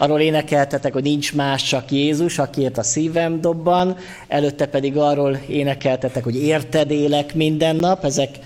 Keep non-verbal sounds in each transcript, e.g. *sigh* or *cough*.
Arról énekeltetek, hogy nincs más, csak Jézus, akiért a szívem dobban. Előtte pedig arról énekeltetek, hogy érted élek minden nap. Ezek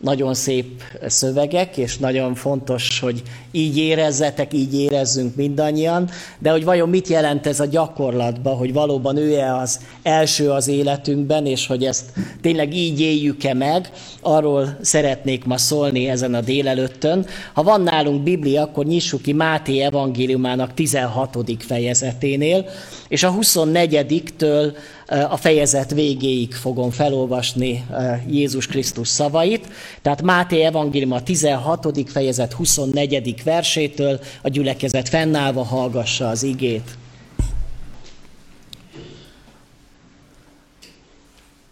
nagyon szép szövegek, és nagyon fontos, hogy így érezzetek, így érezzünk mindannyian, de hogy vajon mit jelent ez a gyakorlatban, hogy valóban ő-e az első az életünkben, és hogy ezt tényleg így éljük-e meg, arról szeretnék ma szólni ezen a délelőttön. Ha van nálunk Biblia, akkor nyissuk ki Máté evangéliumának 16. fejezeténél, és a 24-től a fejezet végéig fogom felolvasni Jézus Krisztus szavait. Tehát Máté evangélium a 16. fejezet 24. versétől a gyülekezet fennállva hallgassa az igét.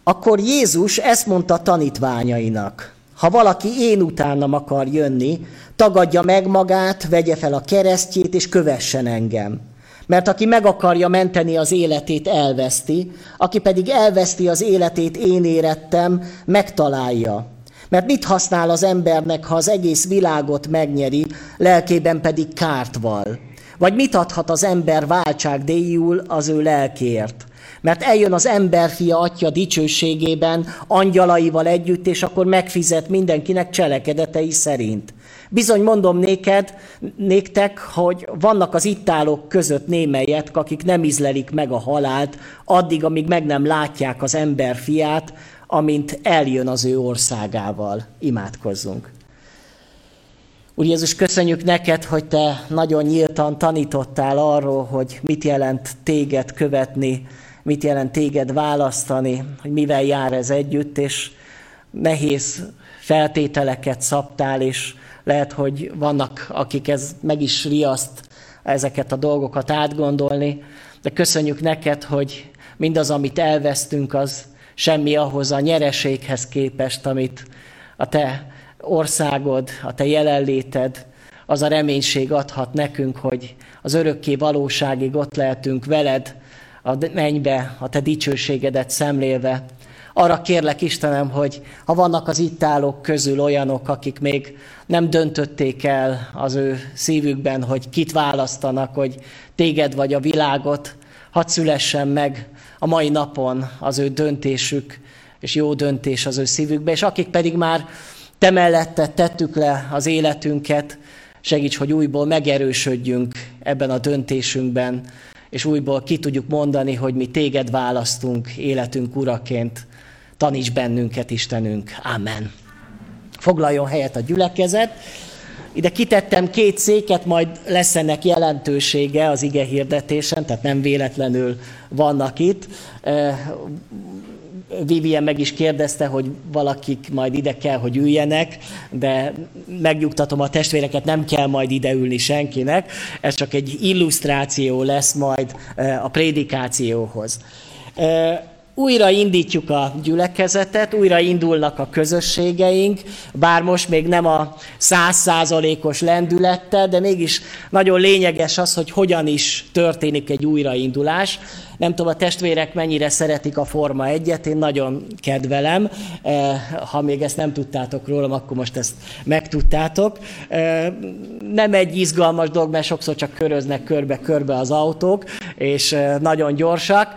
Akkor Jézus ezt mondta tanítványainak. Ha valaki én utánam akar jönni, tagadja meg magát, vegye fel a keresztjét, és kövessen engem. Mert aki meg akarja menteni az életét, elveszti, aki pedig elveszti az életét, én érettem, megtalálja. Mert mit használ az embernek, ha az egész világot megnyeri, lelkében pedig kárt val? Vagy mit adhat az ember váltságdíjul az ő lelkért? Mert eljön az emberfia atya dicsőségében, angyalaival együtt, és akkor megfizet mindenkinek cselekedetei szerint. Bizony mondom néked, néktek, hogy vannak az itt állók között némelyek, akik nem izlelik meg a halált, addig, amíg meg nem látják az ember fiát, amint eljön az ő országával. Imádkozzunk. Úr Jézus, köszönjük neked, hogy te nagyon nyíltan tanítottál arról, hogy mit jelent téged követni, mit jelent téged választani, hogy mivel jár ez együtt, és nehéz feltételeket szabtál, és lehet, hogy vannak, akik ez meg is riaszt ezeket a dolgokat átgondolni, de köszönjük neked, hogy mindaz, amit elvesztünk, az semmi ahhoz a nyereséghez képest, amit a te országod, a te jelenléted, az a reménység adhat nekünk, hogy az örökké valóságig ott lehetünk veled, a mennybe, a te dicsőségedet szemlélve, arra kérlek Istenem, hogy ha vannak az itt állók közül olyanok, akik még nem döntötték el az ő szívükben, hogy kit választanak, hogy téged vagy a világot, hadd szülessen meg a mai napon az ő döntésük, és jó döntés az ő szívükbe, és akik pedig már te mellette tettük le az életünket, segíts, hogy újból megerősödjünk ebben a döntésünkben, és újból ki tudjuk mondani, hogy mi téged választunk életünk uraként. Taníts bennünket, Istenünk. Amen. Foglaljon helyet a gyülekezet. Ide kitettem két széket, majd lesz ennek jelentősége az ige hirdetésen, tehát nem véletlenül vannak itt. Vivien meg is kérdezte, hogy valakik majd ide kell, hogy üljenek, de megnyugtatom a testvéreket, nem kell majd ide ülni senkinek, ez csak egy illusztráció lesz majd a prédikációhoz újra indítjuk a gyülekezetet, újra indulnak a közösségeink, bár most még nem a százszázalékos lendülettel, de mégis nagyon lényeges az, hogy hogyan is történik egy újraindulás. Nem tudom, a testvérek mennyire szeretik a Forma egyet, én nagyon kedvelem. Eh, ha még ezt nem tudtátok rólam, akkor most ezt megtudtátok. Eh, nem egy izgalmas dolog, mert sokszor csak köröznek körbe-körbe az autók, és eh, nagyon gyorsak,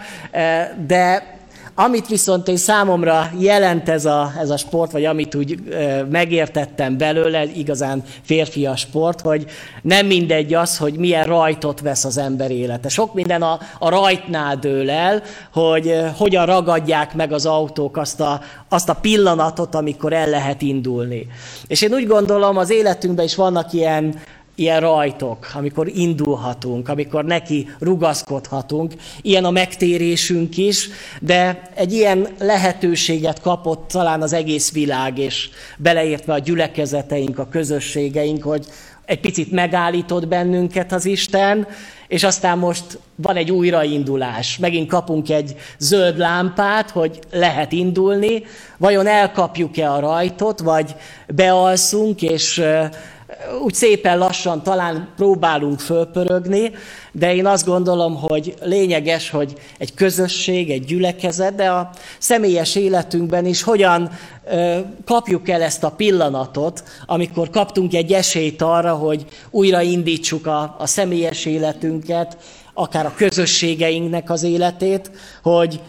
de amit viszont én számomra jelent ez a, ez a sport, vagy amit úgy e, megértettem belőle, igazán férfias sport, hogy nem mindegy az, hogy milyen rajtot vesz az ember élete. Sok minden a, a rajtnál dől el, hogy e, hogyan ragadják meg az autók azt a, azt a pillanatot, amikor el lehet indulni. És én úgy gondolom, az életünkben is vannak ilyen ilyen rajtok, amikor indulhatunk, amikor neki rugaszkodhatunk. Ilyen a megtérésünk is, de egy ilyen lehetőséget kapott talán az egész világ, és beleértve a gyülekezeteink, a közösségeink, hogy egy picit megállított bennünket az Isten, és aztán most van egy újraindulás. Megint kapunk egy zöld lámpát, hogy lehet indulni. Vajon elkapjuk-e a rajtot, vagy bealszunk, és úgy szépen lassan talán próbálunk fölpörögni, de én azt gondolom, hogy lényeges, hogy egy közösség, egy gyülekezet, de a személyes életünkben is hogyan kapjuk el ezt a pillanatot, amikor kaptunk egy esélyt arra, hogy újraindítsuk a, a személyes életünket, akár a közösségeinknek az életét, hogy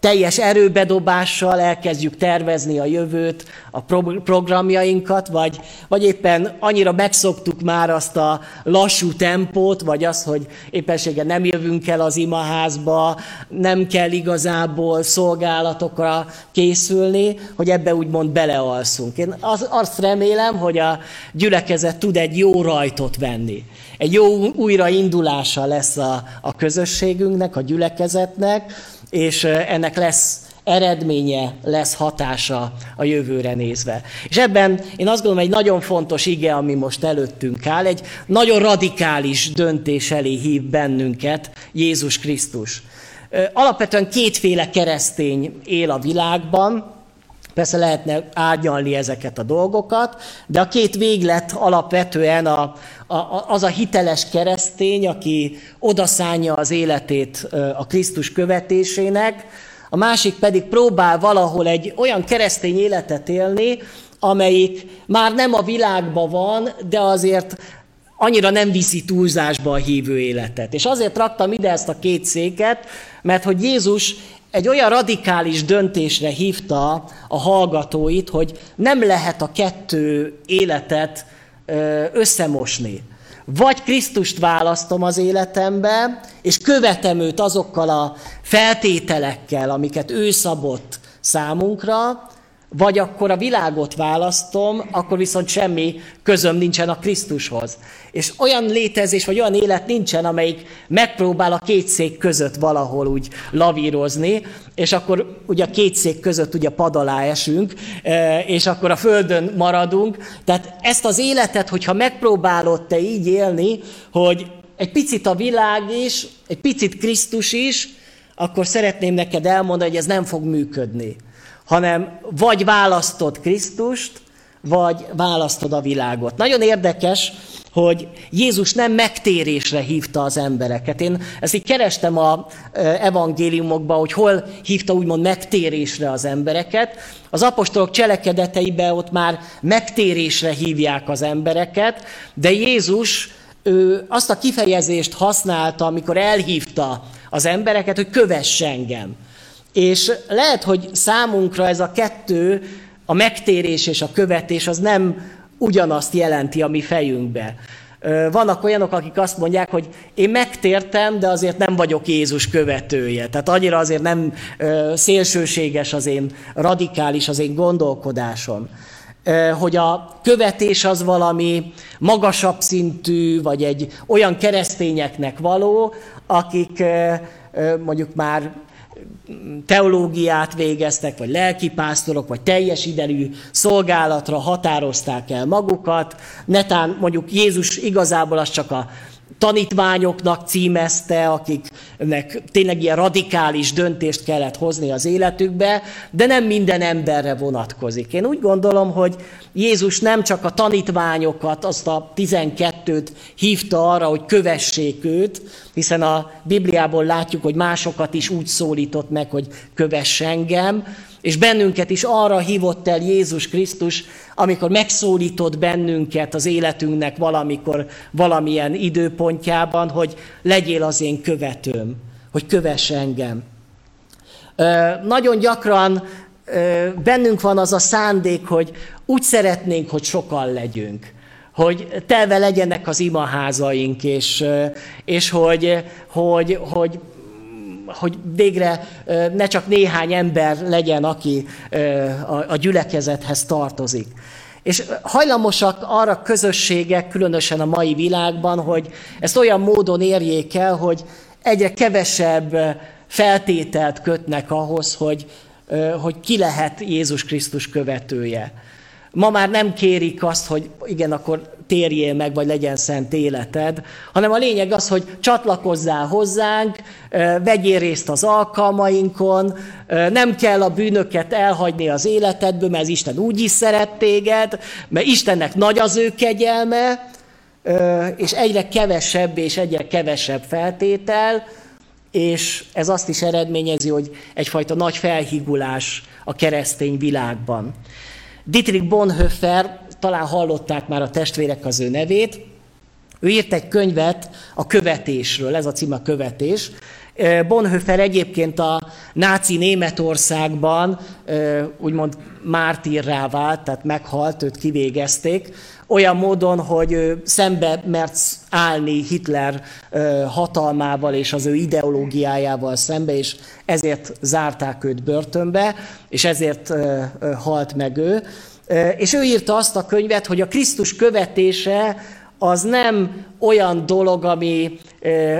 teljes erőbedobással elkezdjük tervezni a jövőt, a programjainkat, vagy, vagy éppen annyira megszoktuk már azt a lassú tempót, vagy azt, hogy éppenséggel nem jövünk el az imaházba, nem kell igazából szolgálatokra készülni, hogy ebbe úgymond belealszunk. Én azt remélem, hogy a gyülekezet tud egy jó rajtot venni. Egy jó újraindulása lesz a, a közösségünknek, a gyülekezetnek, és ennek lesz eredménye, lesz hatása a jövőre nézve. És ebben én azt gondolom, egy nagyon fontos ige, ami most előttünk áll, egy nagyon radikális döntés elé hív bennünket Jézus Krisztus. Alapvetően kétféle keresztény él a világban, Persze lehetne árnyalni ezeket a dolgokat, de a két véglet alapvetően a, a, az a hiteles keresztény, aki odaszánja az életét a Krisztus követésének, a másik pedig próbál valahol egy olyan keresztény életet élni, amelyik már nem a világban van, de azért annyira nem viszi túlzásba a hívő életet. És azért raktam ide ezt a két széket, mert hogy Jézus egy olyan radikális döntésre hívta a hallgatóit, hogy nem lehet a kettő életet összemosni. Vagy Krisztust választom az életembe, és követem őt azokkal a feltételekkel, amiket ő szabott számunkra, vagy akkor a világot választom, akkor viszont semmi közöm nincsen a Krisztushoz. És olyan létezés, vagy olyan élet nincsen, amelyik megpróbál a két szék között valahol úgy lavírozni, és akkor ugye a két szék között ugye pad alá esünk, e, és akkor a földön maradunk. Tehát ezt az életet, hogyha megpróbálod te így élni, hogy egy picit a világ is, egy picit Krisztus is, akkor szeretném neked elmondani, hogy ez nem fog működni hanem vagy választod Krisztust, vagy választod a világot. Nagyon érdekes, hogy Jézus nem megtérésre hívta az embereket. Én ezt így kerestem a evangéliumokban, hogy hol hívta úgymond megtérésre az embereket. Az apostolok cselekedeteiben ott már megtérésre hívják az embereket, de Jézus ő azt a kifejezést használta, amikor elhívta az embereket, hogy kövess engem. És lehet, hogy számunkra ez a kettő, a megtérés és a követés, az nem ugyanazt jelenti a mi fejünkbe. Vannak olyanok, akik azt mondják, hogy én megtértem, de azért nem vagyok Jézus követője. Tehát annyira azért nem szélsőséges az én, radikális az én gondolkodásom. Hogy a követés az valami magasabb szintű, vagy egy olyan keresztényeknek való, akik mondjuk már teológiát végeztek, vagy lelkipásztorok, vagy teljes idejű szolgálatra határozták el magukat. Netán mondjuk Jézus igazából az csak a tanítványoknak címezte, akiknek tényleg ilyen radikális döntést kellett hozni az életükbe, de nem minden emberre vonatkozik. Én úgy gondolom, hogy Jézus nem csak a tanítványokat, azt a tizenkettőt hívta arra, hogy kövessék őt, hiszen a Bibliából látjuk, hogy másokat is úgy szólított meg, hogy kövess engem, és bennünket is arra hívott el Jézus Krisztus, amikor megszólított bennünket az életünknek valamikor, valamilyen időpontjában, hogy legyél az én követőm, hogy kövess engem. Nagyon gyakran bennünk van az a szándék, hogy úgy szeretnénk, hogy sokan legyünk hogy telve legyenek az imaházaink, és, és hogy, hogy, hogy hogy végre ne csak néhány ember legyen, aki a gyülekezethez tartozik. És hajlamosak arra közösségek, különösen a mai világban, hogy ezt olyan módon érjék el, hogy egyre kevesebb feltételt kötnek ahhoz, hogy, hogy ki lehet Jézus Krisztus követője. Ma már nem kérik azt, hogy igen, akkor térjél meg, vagy legyen szent életed, hanem a lényeg az, hogy csatlakozzál hozzánk, vegyél részt az alkalmainkon, nem kell a bűnöket elhagyni az életedből, mert Isten úgy is szeret téged, mert Istennek nagy az ő kegyelme, és egyre kevesebb és egyre kevesebb feltétel, és ez azt is eredményezi, hogy egyfajta nagy felhigulás a keresztény világban. Dietrich Bonhoeffer, talán hallották már a testvérek az ő nevét, ő írt egy könyvet a követésről, ez a cím a követés. Bonhoeffer egyébként a náci Németországban úgymond mártírrá vált, tehát meghalt, őt kivégezték, olyan módon, hogy szembe mert állni Hitler hatalmával és az ő ideológiájával szembe, és ezért zárták őt börtönbe, és ezért halt meg ő. És ő írta azt a könyvet, hogy a Krisztus követése az nem olyan dolog, ami,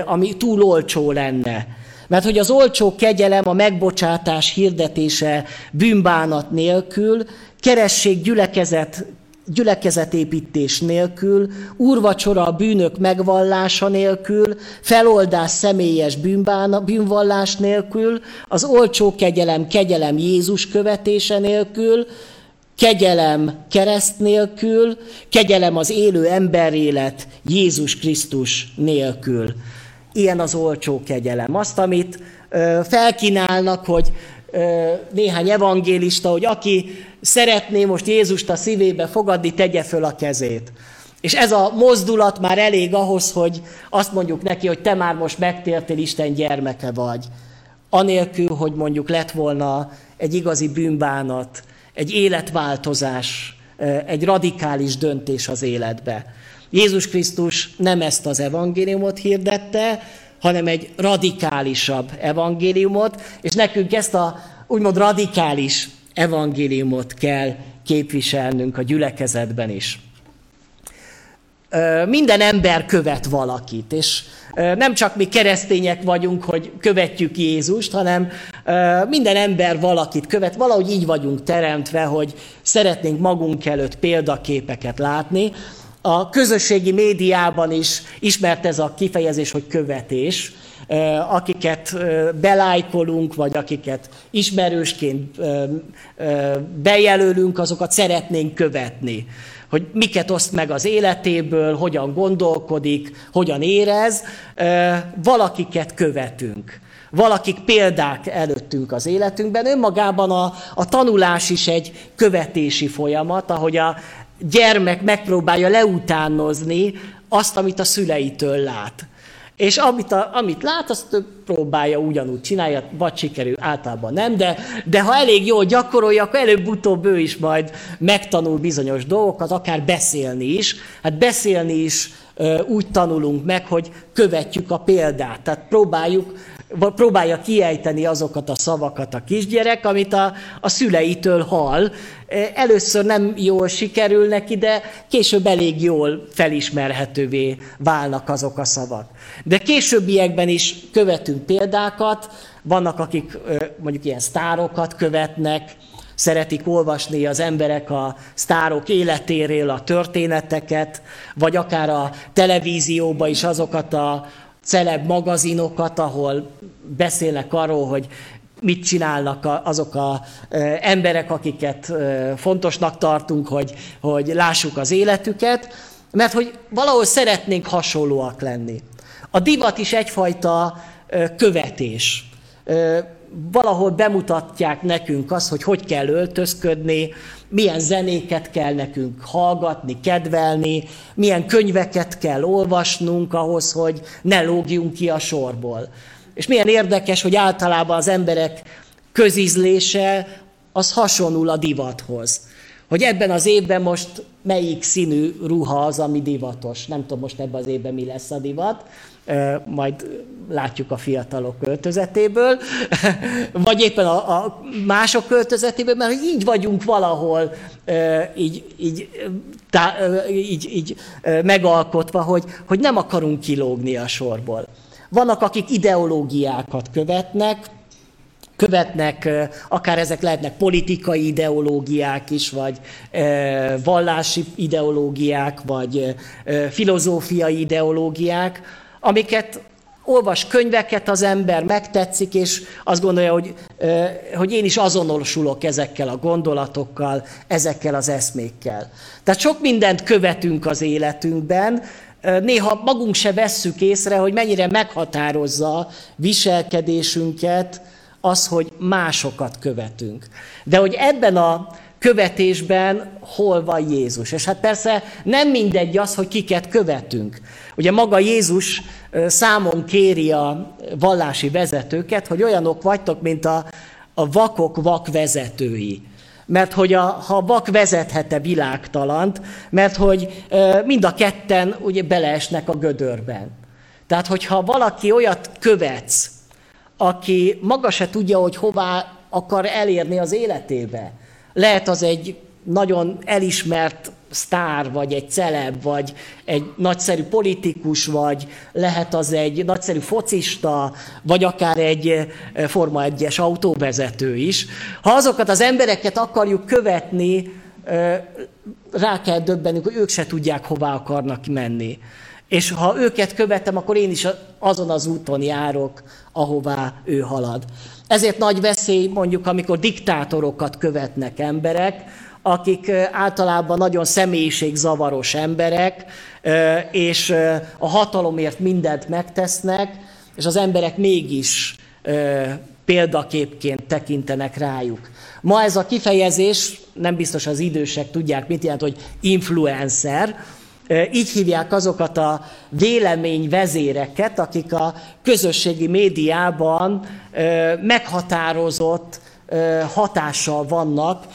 ami túl olcsó lenne. Mert hogy az olcsó kegyelem, a megbocsátás hirdetése bűnbánat nélkül, keressék gyülekezet gyülekezetépítés nélkül, úrvacsora a bűnök megvallása nélkül, feloldás személyes bűnbána, bűnvallás nélkül, az olcsó kegyelem, kegyelem Jézus követése nélkül, kegyelem kereszt nélkül, kegyelem az élő emberélet Jézus Krisztus nélkül. Ilyen az olcsó kegyelem. Azt, amit felkínálnak, hogy néhány evangélista, hogy aki szeretné most Jézust a szívébe fogadni, tegye föl a kezét. És ez a mozdulat már elég ahhoz, hogy azt mondjuk neki, hogy te már most megtértél, Isten gyermeke vagy. Anélkül, hogy mondjuk lett volna egy igazi bűnbánat, egy életváltozás, egy radikális döntés az életbe. Jézus Krisztus nem ezt az evangéliumot hirdette, hanem egy radikálisabb evangéliumot, és nekünk ezt a úgymond radikális evangéliumot kell képviselnünk a gyülekezetben is. Minden ember követ valakit, és nem csak mi keresztények vagyunk, hogy követjük Jézust, hanem minden ember valakit követ. Valahogy így vagyunk teremtve, hogy szeretnénk magunk előtt példaképeket látni. A közösségi médiában is ismert ez a kifejezés, hogy követés akiket belájkolunk, vagy akiket ismerősként bejelölünk, azokat szeretnénk követni. Hogy miket oszt meg az életéből, hogyan gondolkodik, hogyan érez, valakiket követünk. Valakik példák előttünk az életünkben. Önmagában a, a tanulás is egy követési folyamat, ahogy a gyermek megpróbálja leutánozni azt, amit a szüleitől lát. És amit, a, amit lát, azt próbálja ugyanúgy csinálja, vagy sikerül, általában nem, de, de ha elég jól gyakorolja, akkor előbb-utóbb ő is majd megtanul bizonyos dolgokat, akár beszélni is. Hát beszélni is úgy tanulunk meg, hogy követjük a példát. Tehát próbáljuk próbálja kiejteni azokat a szavakat a kisgyerek, amit a, a szüleitől hall. Először nem jól sikerül neki, de később elég jól felismerhetővé válnak azok a szavak. De későbbiekben is követünk példákat, vannak, akik mondjuk ilyen sztárokat követnek, szeretik olvasni az emberek a sztárok életéről a történeteket, vagy akár a televízióba is azokat a, celeb magazinokat, ahol beszélnek arról, hogy mit csinálnak azok az emberek, akiket fontosnak tartunk, hogy, hogy lássuk az életüket, mert hogy valahol szeretnénk hasonlóak lenni. A divat is egyfajta követés. Valahol bemutatják nekünk azt, hogy hogy kell öltözködni, milyen zenéket kell nekünk hallgatni, kedvelni, milyen könyveket kell olvasnunk ahhoz, hogy ne lógjunk ki a sorból. És milyen érdekes, hogy általában az emberek közízlése az hasonul a divathoz. Hogy ebben az évben most melyik színű ruha az, ami divatos. Nem tudom most ebben az évben mi lesz a divat, majd látjuk a fiatalok költözetéből, *laughs* vagy éppen a, a mások költözetéből, mert így vagyunk valahol így, így, tá, így, így megalkotva, hogy, hogy nem akarunk kilógni a sorból. Vannak, akik ideológiákat követnek, követnek, akár ezek lehetnek politikai ideológiák is, vagy vallási ideológiák, vagy filozófiai ideológiák, amiket olvas könyveket az ember, megtetszik, és azt gondolja, hogy, hogy én is azonosulok ezekkel a gondolatokkal, ezekkel az eszmékkel. Tehát sok mindent követünk az életünkben, néha magunk se vesszük észre, hogy mennyire meghatározza viselkedésünket az, hogy másokat követünk. De hogy ebben a követésben hol van Jézus. És hát persze nem mindegy az, hogy kiket követünk. Ugye maga Jézus számon kéri a vallási vezetőket, hogy olyanok vagytok, mint a, a vakok vak vezetői. Mert hogy a, ha vak vezethete világtalant, mert hogy mind a ketten ugye beleesnek a gödörben. Tehát, hogyha valaki olyat követsz, aki maga se tudja, hogy hová akar elérni az életébe, lehet az egy nagyon elismert sztár, vagy egy celeb, vagy egy nagyszerű politikus, vagy lehet az egy nagyszerű focista, vagy akár egy eh, Forma 1-es autóvezető is. Ha azokat az embereket akarjuk követni, eh, rá kell döbbenünk, hogy ők se tudják, hová akarnak menni. És ha őket követem, akkor én is azon az úton járok, ahová ő halad. Ezért nagy veszély mondjuk, amikor diktátorokat követnek emberek, akik általában nagyon személyiségzavaros emberek, és a hatalomért mindent megtesznek, és az emberek mégis példaképként tekintenek rájuk. Ma ez a kifejezés, nem biztos az idősek tudják, mit jelent, hogy influencer, így hívják azokat a véleményvezéreket, akik a közösségi médiában meghatározott hatással vannak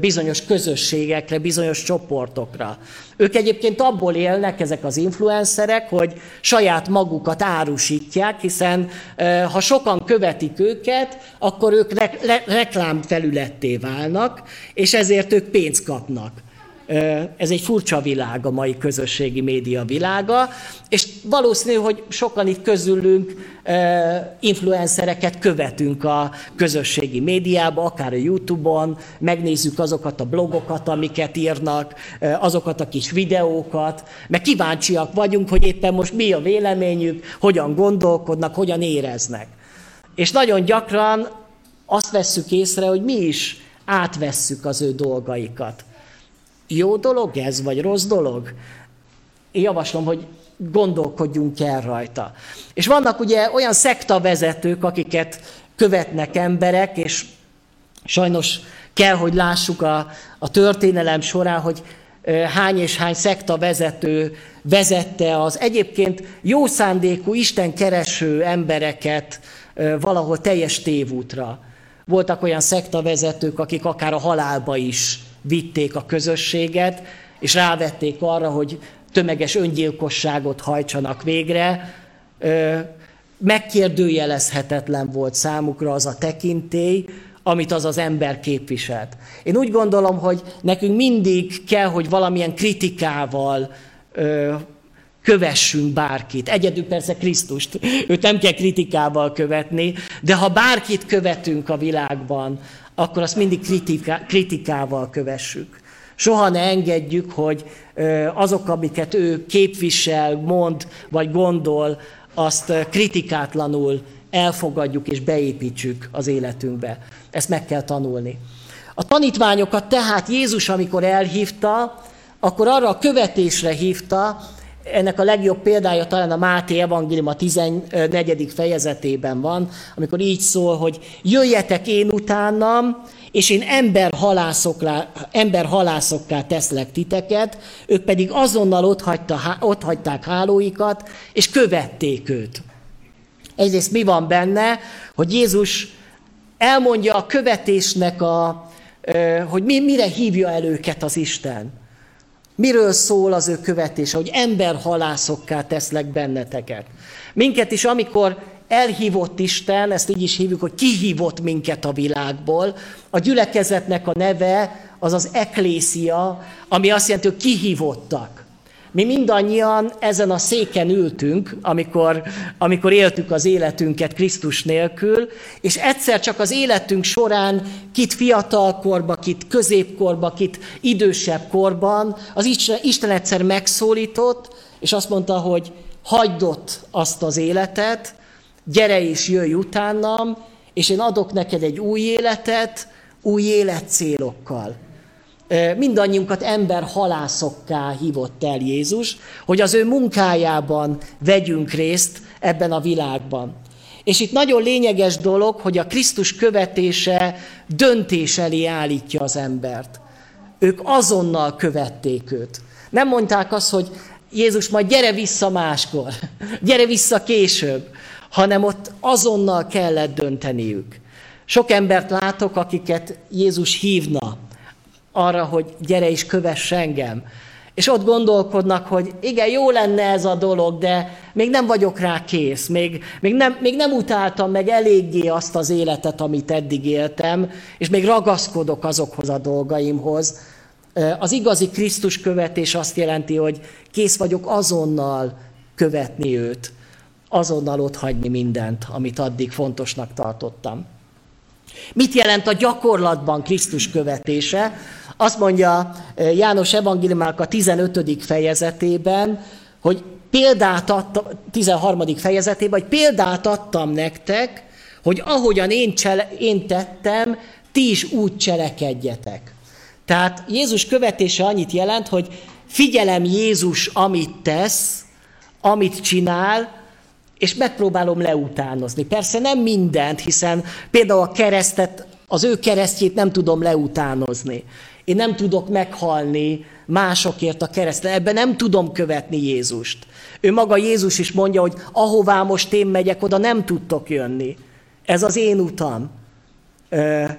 bizonyos közösségekre, bizonyos csoportokra. Ők egyébként abból élnek, ezek az influencerek, hogy saját magukat árusítják, hiszen ha sokan követik őket, akkor ők re- reklámfelületté válnak, és ezért ők pénzt kapnak. Ez egy furcsa világ, a mai közösségi média világa, és valószínű, hogy sokan itt közülünk influencereket követünk a közösségi médiába, akár a Youtube-on, megnézzük azokat a blogokat, amiket írnak, azokat a kis videókat, mert kíváncsiak vagyunk, hogy éppen most mi a véleményük, hogyan gondolkodnak, hogyan éreznek. És nagyon gyakran azt vesszük észre, hogy mi is átvesszük az ő dolgaikat. Jó dolog ez, vagy rossz dolog? Én javaslom, hogy gondolkodjunk el rajta. És vannak ugye olyan szektavezetők, akiket követnek emberek, és sajnos kell, hogy lássuk a, a történelem során, hogy hány és hány szekta vezető vezette az egyébként jó szándékú, Isten kereső embereket valahol teljes tévútra. Voltak olyan szektavezetők, akik akár a halálba is vitték a közösséget, és rávették arra, hogy tömeges öngyilkosságot hajtsanak végre. Megkérdőjelezhetetlen volt számukra az a tekintély, amit az az ember képviselt. Én úgy gondolom, hogy nekünk mindig kell, hogy valamilyen kritikával kövessünk bárkit. Egyedül persze Krisztust, őt nem kell kritikával követni, de ha bárkit követünk a világban, akkor azt mindig kritika, kritikával kövessük. Soha ne engedjük, hogy azok, amiket ő képvisel, mond vagy gondol, azt kritikátlanul elfogadjuk és beépítsük az életünkbe. Ezt meg kell tanulni. A tanítványokat tehát Jézus, amikor elhívta, akkor arra a követésre hívta, ennek a legjobb példája talán a Máté evangélium a 14. fejezetében van, amikor így szól, hogy jöjjetek én utánam, és én ember, ember halászokká teszlek titeket, ők pedig azonnal ott, hagyta, ott hagyták hálóikat, és követték őt. Egyrészt mi van benne, hogy Jézus elmondja a követésnek, a, hogy mi, mire hívja el őket az Isten. Miről szól az ő követése, hogy emberhalászokká teszlek benneteket. Minket is, amikor elhívott Isten, ezt így is hívjuk, hogy kihívott minket a világból. A gyülekezetnek a neve az az eklészia, ami azt jelenti, hogy kihívottak. Mi mindannyian ezen a széken ültünk, amikor, amikor éltük az életünket Krisztus nélkül, és egyszer csak az életünk során, kit fiatalkorba, kit középkorba, kit idősebb korban, az Isten egyszer megszólított, és azt mondta, hogy hagyd ott azt az életet, gyere és jöjj utánam, és én adok neked egy új életet, új életcélokkal. Mindannyiunkat ember halászokká hívott el Jézus, hogy az ő munkájában vegyünk részt ebben a világban. És itt nagyon lényeges dolog, hogy a Krisztus követése döntés elé állítja az embert. Ők azonnal követték őt. Nem mondták azt, hogy Jézus majd gyere vissza máskor, *laughs* gyere vissza később, hanem ott azonnal kellett dönteniük. Sok embert látok, akiket Jézus hívna arra, hogy gyere és kövess engem. És ott gondolkodnak, hogy igen, jó lenne ez a dolog, de még nem vagyok rá kész, még, még, nem, még nem utáltam meg eléggé azt az életet, amit eddig éltem, és még ragaszkodok azokhoz a dolgaimhoz. Az igazi Krisztus követés azt jelenti, hogy kész vagyok azonnal követni őt, azonnal ott hagyni mindent, amit addig fontosnak tartottam. Mit jelent a gyakorlatban Krisztus követése? Azt mondja János Evangéliumák a 15. fejezetében, hogy példát adtam, 13. fejezetében, hogy példát adtam nektek, hogy ahogyan én, csele, én tettem, ti is úgy cselekedjetek. Tehát Jézus követése annyit jelent, hogy figyelem Jézus, amit tesz, amit csinál, és megpróbálom leutánozni. Persze nem mindent, hiszen például a keresztet, az ő keresztjét nem tudom leutánozni. Én nem tudok meghalni másokért a keresztre. Ebben nem tudom követni Jézust. Ő maga Jézus is mondja, hogy ahová most én megyek, oda nem tudtok jönni. Ez az én utam.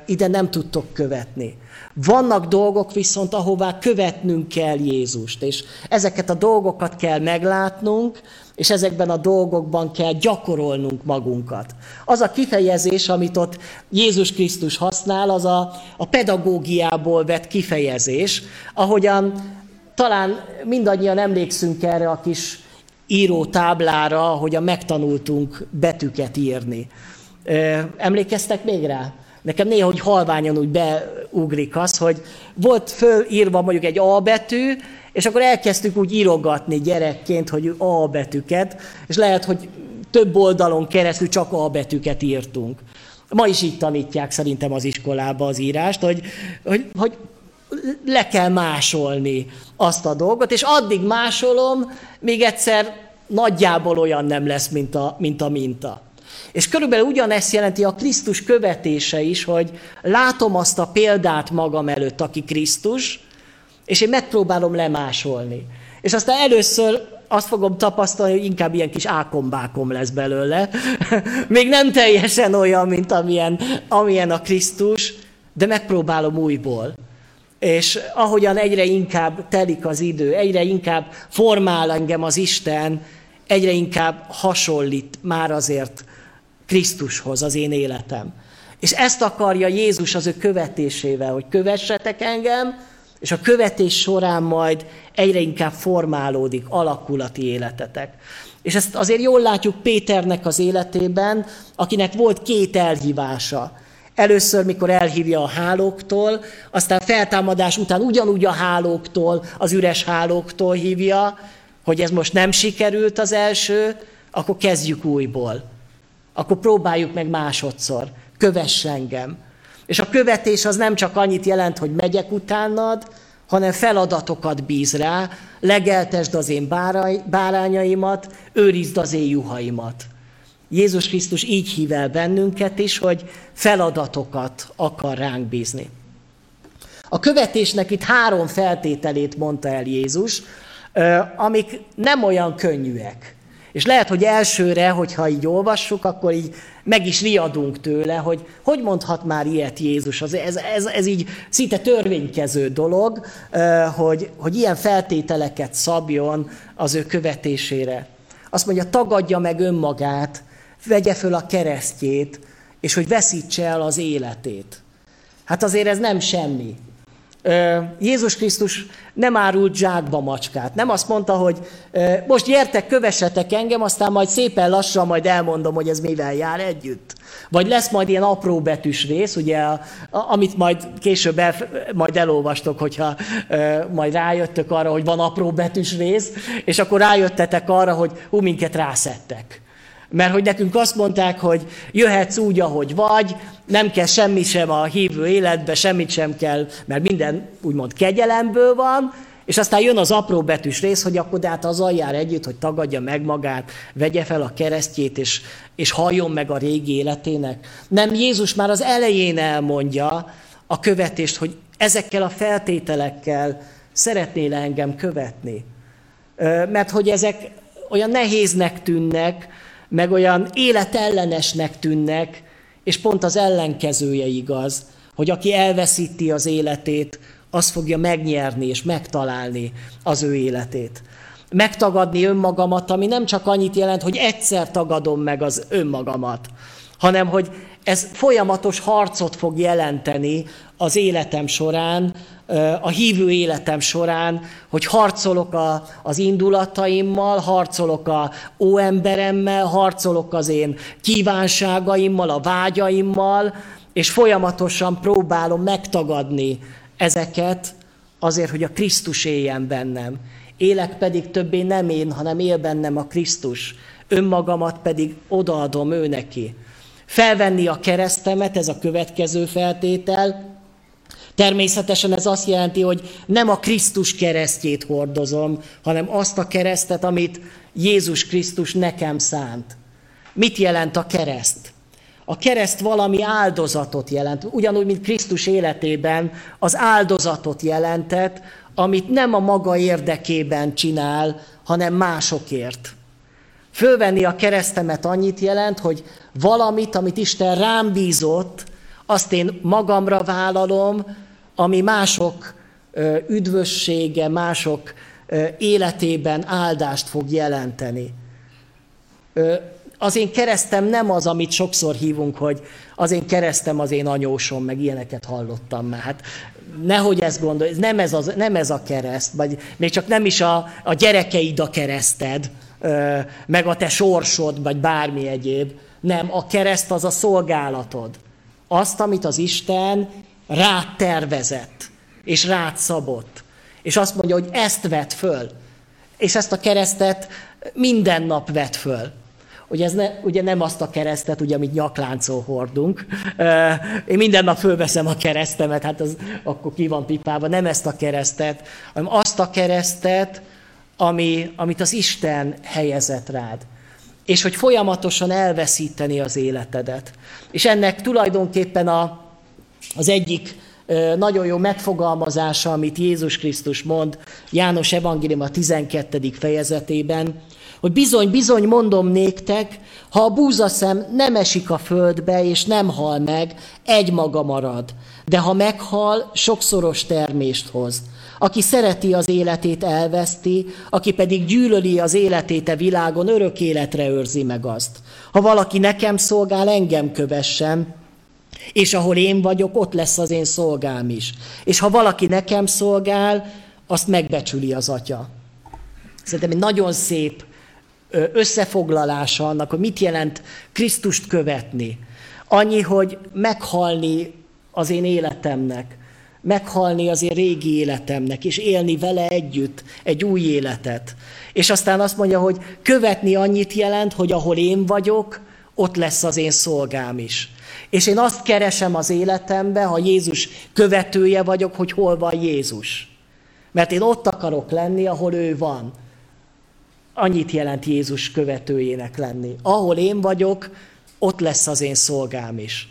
Ide nem tudtok követni. Vannak dolgok viszont, ahová követnünk kell Jézust, és ezeket a dolgokat kell meglátnunk, és ezekben a dolgokban kell gyakorolnunk magunkat. Az a kifejezés, amit ott Jézus Krisztus használ, az a, a pedagógiából vett kifejezés, ahogyan talán mindannyian emlékszünk erre a kis író táblára, ahogyan megtanultunk betűket írni. Emlékeztek még rá? Nekem néha, hogy halványan úgy beugrik az, hogy volt fölírva mondjuk egy A betű, és akkor elkezdtük úgy írogatni gyerekként, hogy A betűket, és lehet, hogy több oldalon keresztül csak A betűket írtunk. Ma is így tanítják szerintem az iskolába az írást, hogy, hogy, hogy le kell másolni azt a dolgot, és addig másolom, még egyszer nagyjából olyan nem lesz, mint a, mint a minta. És körülbelül ugyanezt jelenti a Krisztus követése is, hogy látom azt a példát magam előtt, aki Krisztus, és én megpróbálom lemásolni. És aztán először azt fogom tapasztalni, hogy inkább ilyen kis ákombákom lesz belőle. *laughs* Még nem teljesen olyan, mint amilyen, amilyen a Krisztus, de megpróbálom újból. És ahogyan egyre inkább telik az idő, egyre inkább formál engem az Isten, egyre inkább hasonlít már azért Krisztushoz az én életem. És ezt akarja Jézus az ő követésével, hogy kövessetek engem, és a követés során majd egyre inkább formálódik, alakulati életetek. És ezt azért jól látjuk Péternek az életében, akinek volt két elhívása. Először, mikor elhívja a hálóktól, aztán feltámadás után ugyanúgy a hálóktól, az üres hálóktól hívja, hogy ez most nem sikerült az első, akkor kezdjük újból. Akkor próbáljuk meg másodszor. Kövess engem. És a követés az nem csak annyit jelent, hogy megyek utánad, hanem feladatokat bíz rá, legeltesd az én bárányaimat, őrizd az én juhaimat. Jézus Krisztus így hív el bennünket is, hogy feladatokat akar ránk bízni. A követésnek itt három feltételét mondta el Jézus, amik nem olyan könnyűek. És lehet, hogy elsőre, hogyha így olvassuk, akkor így meg is riadunk tőle, hogy hogy mondhat már ilyet Jézus. Ez, ez, ez, ez így szinte törvénykező dolog, hogy, hogy ilyen feltételeket szabjon az ő követésére. Azt mondja, tagadja meg önmagát, vegye föl a keresztjét, és hogy veszítse el az életét. Hát azért ez nem semmi. Jézus Krisztus nem árult zsákba macskát. Nem azt mondta, hogy most gyertek, kövessetek engem, aztán majd szépen lassan majd elmondom, hogy ez mivel jár együtt. Vagy lesz majd ilyen apró betűs rész, ugye, amit majd később el, majd elolvastok, hogyha majd rájöttök arra, hogy van apró betűs rész, és akkor rájöttetek arra, hogy hú, minket rászettek. Mert hogy nekünk azt mondták, hogy jöhetsz úgy, ahogy vagy, nem kell semmi sem a hívő életbe, semmit sem kell, mert minden úgymond kegyelemből van, és aztán jön az apró betűs rész, hogy akkor de hát az jár együtt, hogy tagadja meg magát, vegye fel a keresztjét, és, és halljon meg a régi életének. Nem, Jézus már az elején elmondja a követést, hogy ezekkel a feltételekkel szeretnél engem követni. Mert hogy ezek olyan nehéznek tűnnek, meg olyan életellenesnek tűnnek, és pont az ellenkezője igaz, hogy aki elveszíti az életét, az fogja megnyerni és megtalálni az ő életét. Megtagadni önmagamat, ami nem csak annyit jelent, hogy egyszer tagadom meg az önmagamat, hanem hogy ez folyamatos harcot fog jelenteni az életem során, a hívő életem során, hogy harcolok a, az indulataimmal, harcolok a óemberemmel, harcolok az én kívánságaimmal, a vágyaimmal, és folyamatosan próbálom megtagadni ezeket azért, hogy a Krisztus éljen bennem. Élek pedig többé nem én, hanem él bennem a Krisztus. Önmagamat pedig odaadom ő neki. Felvenni a keresztemet, ez a következő feltétel. Természetesen ez azt jelenti, hogy nem a Krisztus keresztjét hordozom, hanem azt a keresztet, amit Jézus Krisztus nekem szánt. Mit jelent a kereszt? A kereszt valami áldozatot jelent, ugyanúgy, mint Krisztus életében az áldozatot jelentett, amit nem a maga érdekében csinál, hanem másokért. Fölvenni a keresztemet annyit jelent, hogy valamit, amit Isten rám bízott, azt én magamra vállalom, ami mások üdvössége, mások életében áldást fog jelenteni. Az én keresztem nem az, amit sokszor hívunk, hogy az én keresztem az én anyósom, meg ilyeneket hallottam már. Hát nehogy ezt gondolj, nem ez, az, nem ez a kereszt, vagy még csak nem is a, a gyerekeid a kereszted, meg a te sorsod, vagy bármi egyéb. Nem, a kereszt az a szolgálatod. Azt, amit az Isten rád tervezett, és rád szabott. És azt mondja, hogy ezt vett föl. És ezt a keresztet minden nap vett föl. Ugye ez ne, ugye nem azt a keresztet, ugye, amit nyakláncol hordunk. Én minden nap fölveszem a keresztemet, hát az akkor ki van pipában. Nem ezt a keresztet, hanem azt a keresztet, ami, amit az Isten helyezett rád. És hogy folyamatosan elveszíteni az életedet. És ennek tulajdonképpen a, az egyik nagyon jó megfogalmazása, amit Jézus Krisztus mond János Evangélium a 12. fejezetében, hogy bizony, bizony mondom néktek, ha a búzaszem nem esik a földbe és nem hal meg, egy maga marad, de ha meghal, sokszoros termést hoz. Aki szereti az életét, elveszti, aki pedig gyűlöli az életét a világon, örök életre őrzi meg azt. Ha valaki nekem szolgál, engem kövessen, és ahol én vagyok, ott lesz az én szolgám is. És ha valaki nekem szolgál, azt megbecsüli az atya. Szerintem egy nagyon szép összefoglalása annak, hogy mit jelent Krisztust követni. Annyi, hogy meghalni az én életemnek, meghalni az én régi életemnek, és élni vele együtt egy új életet. És aztán azt mondja, hogy követni annyit jelent, hogy ahol én vagyok, ott lesz az én szolgám is. És én azt keresem az életemben, ha Jézus követője vagyok, hogy hol van Jézus. Mert én ott akarok lenni, ahol ő van. Annyit jelent Jézus követőjének lenni. Ahol én vagyok, ott lesz az én szolgám is.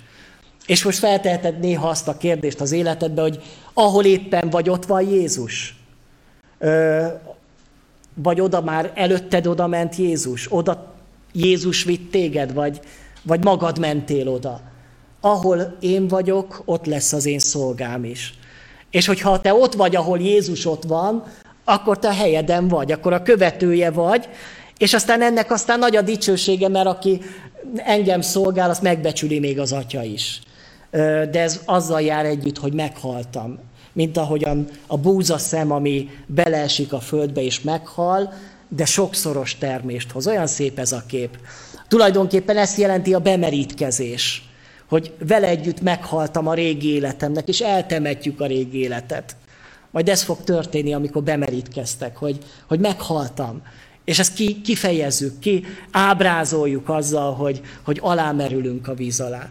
És most felteheted néha azt a kérdést az életedbe, hogy ahol éppen vagy, ott van Jézus. Ö, vagy oda már előtted oda ment Jézus, oda Jézus vitt téged, vagy, vagy magad mentél oda. Ahol én vagyok, ott lesz az én szolgám is. És hogyha te ott vagy, ahol Jézus ott van, akkor te a helyeden vagy, akkor a követője vagy, és aztán ennek aztán nagy a dicsősége, mert aki engem szolgál, azt megbecsüli még az atya is. De ez azzal jár együtt, hogy meghaltam. mint ahogyan a búza szem, ami beleesik a földbe és meghal, de sokszoros termést hoz. Olyan szép ez a kép. Tulajdonképpen ezt jelenti a bemerítkezés, hogy vele együtt meghaltam a régi életemnek, és eltemetjük a régi életet. Majd ez fog történni, amikor bemerítkeztek, hogy, hogy meghaltam. És ezt ki, kifejezzük, ki ábrázoljuk azzal, hogy, hogy alámerülünk a víz alá.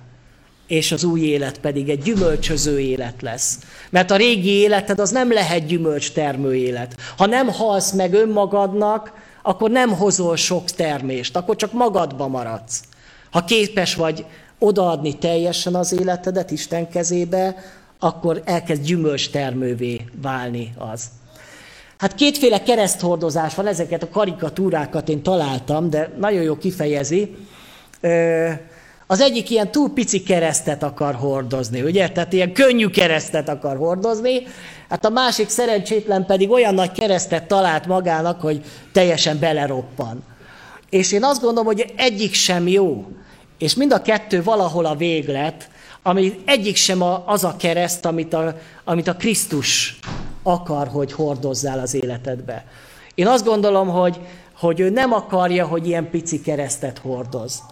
És az új élet pedig egy gyümölcsöző élet lesz. Mert a régi életed az nem lehet gyümölcstermő élet. Ha nem halsz meg önmagadnak, akkor nem hozol sok termést, akkor csak magadba maradsz. Ha képes vagy odaadni teljesen az életedet Isten kezébe, akkor elkezd gyümölcstermővé válni az. Hát kétféle kereszthordozás van, ezeket a karikatúrákat én találtam, de nagyon jó kifejezi. Az egyik ilyen túl pici keresztet akar hordozni, ugye? Tehát ilyen könnyű keresztet akar hordozni, hát a másik szerencsétlen pedig olyan nagy keresztet talált magának, hogy teljesen beleroppan. És én azt gondolom, hogy egyik sem jó, és mind a kettő valahol a véglet, ami egyik sem az a kereszt, amit a, amit a Krisztus akar, hogy hordozzál az életedbe. Én azt gondolom, hogy, hogy ő nem akarja, hogy ilyen pici keresztet hordoz.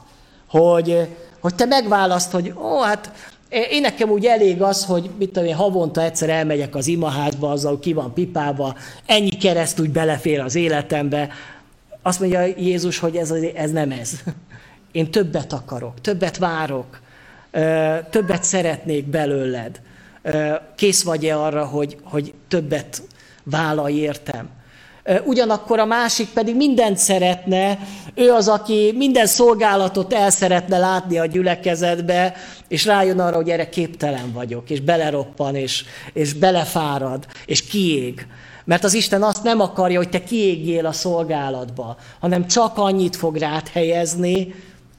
Hogy, hogy te megválaszt, hogy ó, hát én nekem úgy elég az, hogy mit tudom én, havonta egyszer elmegyek az imaházba, azzal ki van pipába, ennyi kereszt úgy belefér az életembe. Azt mondja Jézus, hogy ez, ez nem ez. Én többet akarok, többet várok, többet szeretnék belőled. Kész vagy-e arra, hogy, hogy többet vállalj értem? Ugyanakkor a másik pedig mindent szeretne, ő az, aki minden szolgálatot el szeretne látni a gyülekezetbe, és rájön arra, hogy erre képtelen vagyok, és beleroppan, és, és belefárad, és kiég. Mert az Isten azt nem akarja, hogy te kiégjél a szolgálatba, hanem csak annyit fog rád helyezni,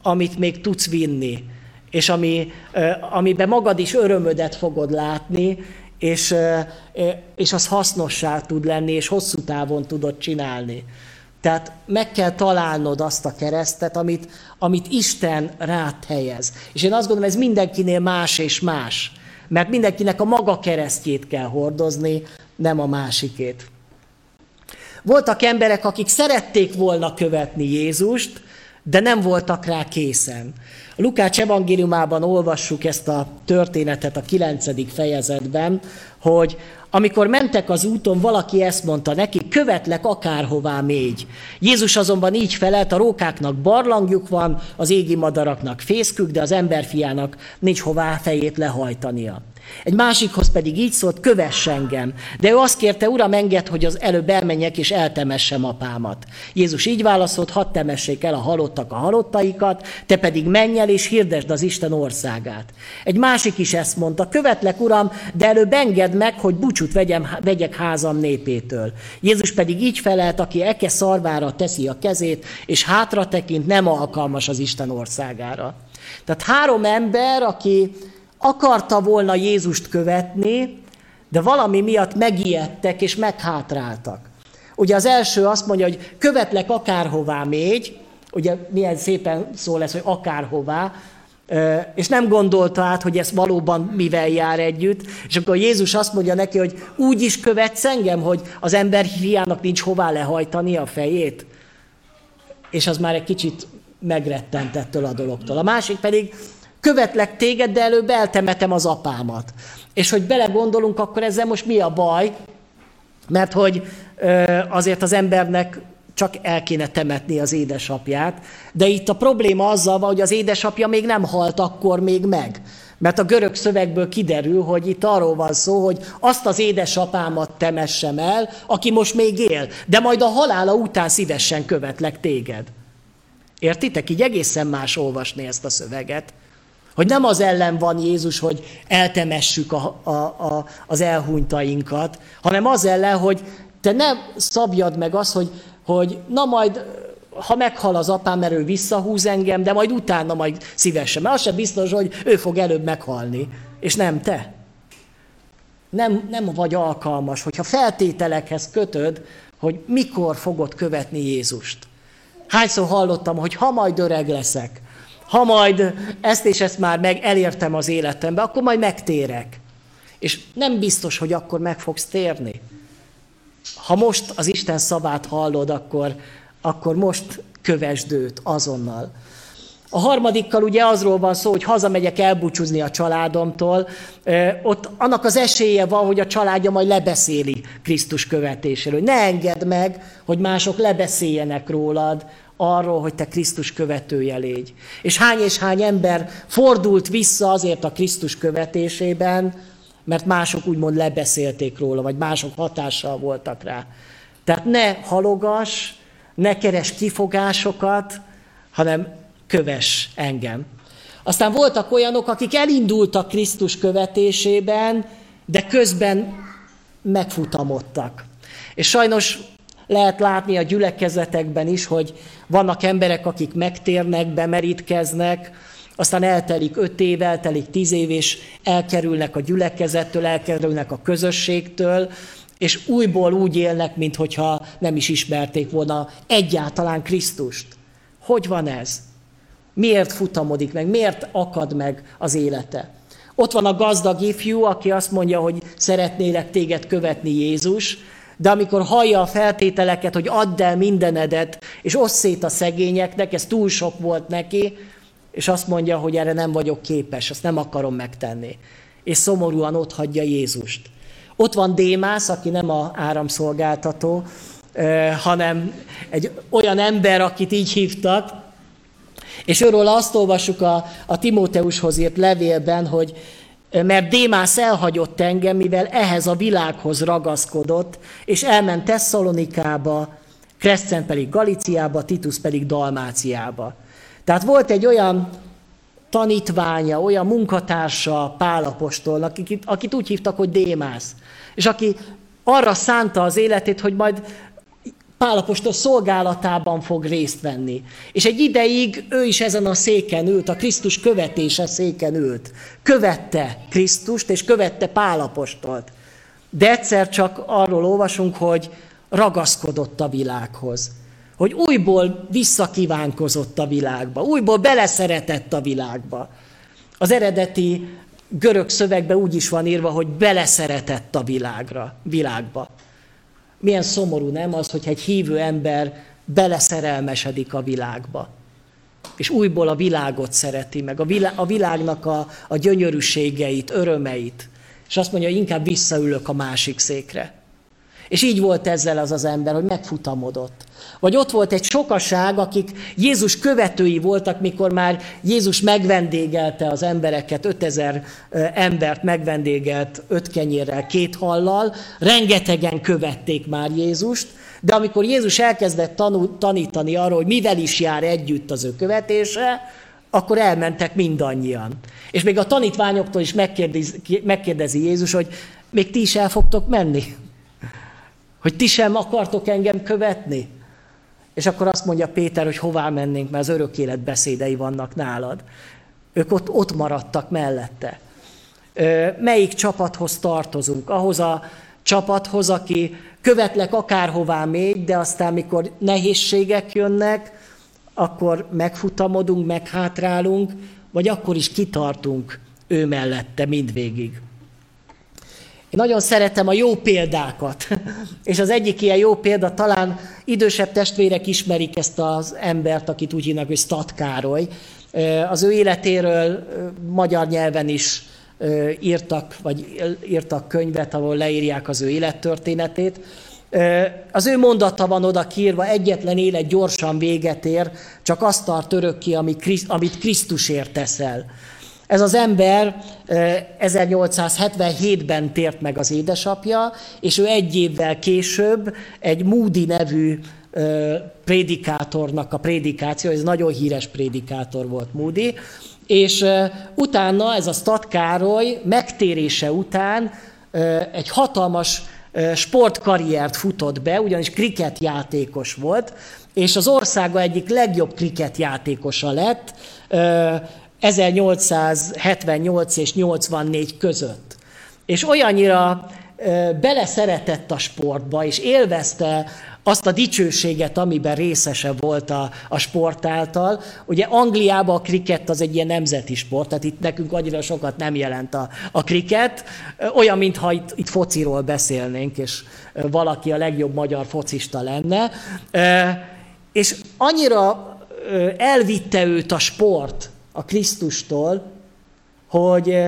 amit még tudsz vinni, és ami, amiben magad is örömödet fogod látni, és, és az hasznossá tud lenni, és hosszú távon tudod csinálni. Tehát meg kell találnod azt a keresztet, amit, amit Isten rád helyez. És én azt gondolom, ez mindenkinél más és más. Mert mindenkinek a maga keresztjét kell hordozni, nem a másikét. Voltak emberek, akik szerették volna követni Jézust, de nem voltak rá készen. A Lukács evangéliumában olvassuk ezt a történetet a kilencedik fejezetben, hogy amikor mentek az úton, valaki ezt mondta neki, követlek akárhová mégy. Jézus azonban így felelt, a rókáknak barlangjuk van, az égi madaraknak fészkük, de az emberfiának nincs hová fejét lehajtania. Egy másikhoz pedig így szólt, kövess engem. De ő azt kérte, uram, enged, hogy az előbb elmenjek és eltemessem apámat. Jézus így válaszolt, hadd temessék el a halottak a halottaikat, te pedig menj el és hirdesd az Isten országát. Egy másik is ezt mondta, követlek, uram, de előbb engedd meg, hogy búcsút vegyem, vegyek házam népétől. Jézus pedig így felelt, aki eke szarvára teszi a kezét, és hátra tekint, nem alkalmas az Isten országára. Tehát három ember, aki akarta volna Jézust követni, de valami miatt megijedtek és meghátráltak. Ugye az első azt mondja, hogy követlek akárhová mégy, ugye milyen szépen szól ez, hogy akárhová, és nem gondolta át, hogy ez valóban mivel jár együtt, és akkor Jézus azt mondja neki, hogy úgy is követsz engem, hogy az ember fiának nincs hová lehajtani a fejét. És az már egy kicsit megrettent ettől a dologtól. A másik pedig követlek téged, de előbb eltemetem az apámat. És hogy belegondolunk, akkor ezzel most mi a baj? Mert hogy azért az embernek csak el kéne temetni az édesapját, de itt a probléma azzal van, hogy az édesapja még nem halt akkor még meg. Mert a görög szövegből kiderül, hogy itt arról van szó, hogy azt az édesapámat temessem el, aki most még él, de majd a halála után szívesen követlek téged. Értitek? Így egészen más olvasni ezt a szöveget. Hogy nem az ellen van Jézus, hogy eltemessük a, a, a, az elhunytainkat, hanem az ellen, hogy te nem szabjad meg azt, hogy, hogy na majd, ha meghal az apám, mert ő visszahúz engem, de majd utána majd szívesen. Mert az sem biztos, hogy ő fog előbb meghalni, és nem te. Nem, nem vagy alkalmas, hogyha feltételekhez kötöd, hogy mikor fogod követni Jézust. Hányszor hallottam, hogy ha majd öreg leszek, ha majd ezt és ezt már meg elértem az életembe, akkor majd megtérek. És nem biztos, hogy akkor meg fogsz térni. Ha most az Isten szavát hallod, akkor, akkor most kövesd őt azonnal. A harmadikkal ugye azról van szó, hogy hazamegyek elbúcsúzni a családomtól, ott annak az esélye van, hogy a családja majd lebeszéli Krisztus követéséről. Ne engedd meg, hogy mások lebeszéljenek rólad arról, hogy te Krisztus követője légy. És hány és hány ember fordult vissza azért a Krisztus követésében, mert mások úgymond lebeszélték róla, vagy mások hatással voltak rá. Tehát ne halogass, ne keres kifogásokat, hanem köves engem. Aztán voltak olyanok, akik elindultak Krisztus követésében, de közben megfutamodtak. És sajnos lehet látni a gyülekezetekben is, hogy vannak emberek, akik megtérnek, bemerítkeznek, aztán eltelik öt év, eltelik tíz év, és elkerülnek a gyülekezettől, elkerülnek a közösségtől, és újból úgy élnek, mintha nem is ismerték volna egyáltalán Krisztust. Hogy van ez? Miért futamodik meg? Miért akad meg az élete? Ott van a gazdag ifjú, aki azt mondja, hogy szeretnélek téged követni Jézus, de amikor hallja a feltételeket, hogy add el mindenedet, és osszét szét a szegényeknek, ez túl sok volt neki, és azt mondja, hogy erre nem vagyok képes, azt nem akarom megtenni. És szomorúan ott hagyja Jézust. Ott van Démász, aki nem a áramszolgáltató, hanem egy olyan ember, akit így hívtak, és őről azt olvassuk a, a Timóteushoz írt levélben, hogy mert Démász elhagyott engem, mivel ehhez a világhoz ragaszkodott, és elment Tesszalonikába, Kresszen pedig Galiciába, Titus pedig Dalmáciába. Tehát volt egy olyan tanítványa, olyan munkatársa Pálapostolnak, akit, akit úgy hívtak, hogy Démász, és aki arra szánta az életét, hogy majd Pálapostól szolgálatában fog részt venni. És egy ideig ő is ezen a széken ült, a Krisztus követése széken ült. Követte Krisztust, és követte Pálapostolt. De egyszer csak arról olvasunk, hogy ragaszkodott a világhoz. Hogy újból visszakívánkozott a világba, újból beleszeretett a világba. Az eredeti görög szövegben úgy is van írva, hogy beleszeretett a világra, világba. Milyen szomorú nem az, hogy egy hívő ember beleszerelmesedik a világba. És újból a világot szereti meg, a, világ, a világnak a, a gyönyörűségeit, örömeit. És azt mondja, hogy inkább visszaülök a másik székre. És így volt ezzel az az ember, hogy megfutamodott. Vagy ott volt egy sokaság, akik Jézus követői voltak, mikor már Jézus megvendégelte az embereket, 5000 embert megvendégelt öt kenyérrel, két hallal, rengetegen követték már Jézust, de amikor Jézus elkezdett tanul, tanítani arról, hogy mivel is jár együtt az ő követése, akkor elmentek mindannyian. És még a tanítványoktól is megkérdezi, megkérdezi Jézus, hogy még ti is el fogtok menni? Hogy ti sem akartok engem követni? És akkor azt mondja Péter, hogy hová mennénk, mert az örök élet beszédei vannak nálad. Ők ott, ott maradtak mellette. Melyik csapathoz tartozunk? Ahhoz a csapathoz, aki követlek akárhová még, de aztán mikor nehézségek jönnek, akkor megfutamodunk, meghátrálunk, vagy akkor is kitartunk ő mellette mindvégig. Én nagyon szeretem a jó példákat, *laughs* és az egyik ilyen jó példa, talán idősebb testvérek ismerik ezt az embert, akit úgy hívnak, hogy Stat. Az ő életéről magyar nyelven is írtak, vagy írtak könyvet, ahol leírják az ő élettörténetét. Az ő mondata van oda kírva, egyetlen élet gyorsan véget ér, csak azt tart örökké, amit Krisztusért teszel. Ez az ember 1877-ben tért meg az édesapja, és ő egy évvel később egy Moody nevű prédikátornak a prédikáció, ez nagyon híres prédikátor volt Moody, és utána ez a Stad Károly megtérése után egy hatalmas sportkarriert futott be, ugyanis kriketjátékos volt, és az országa egyik legjobb kriketjátékosa lett, 1878 és 84 között. És olyannyira beleszeretett a sportba, és élvezte azt a dicsőséget, amiben részese volt a, a sport által. Ugye Angliában a krikett az egy ilyen nemzeti sport, tehát itt nekünk annyira sokat nem jelent a, a krikett. Olyan, mintha itt, itt fociról beszélnénk, és valaki a legjobb magyar focista lenne. És annyira elvitte őt a sport a Krisztustól, hogy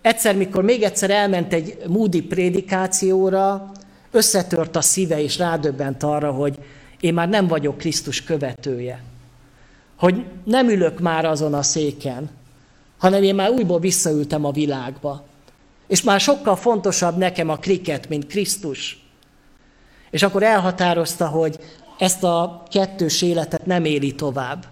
egyszer, mikor még egyszer elment egy Moody prédikációra, összetört a szíve, és rádöbbent arra, hogy én már nem vagyok Krisztus követője. Hogy nem ülök már azon a széken, hanem én már újból visszaültem a világba. És már sokkal fontosabb nekem a kriket, mint Krisztus. És akkor elhatározta, hogy ezt a kettős életet nem éli tovább.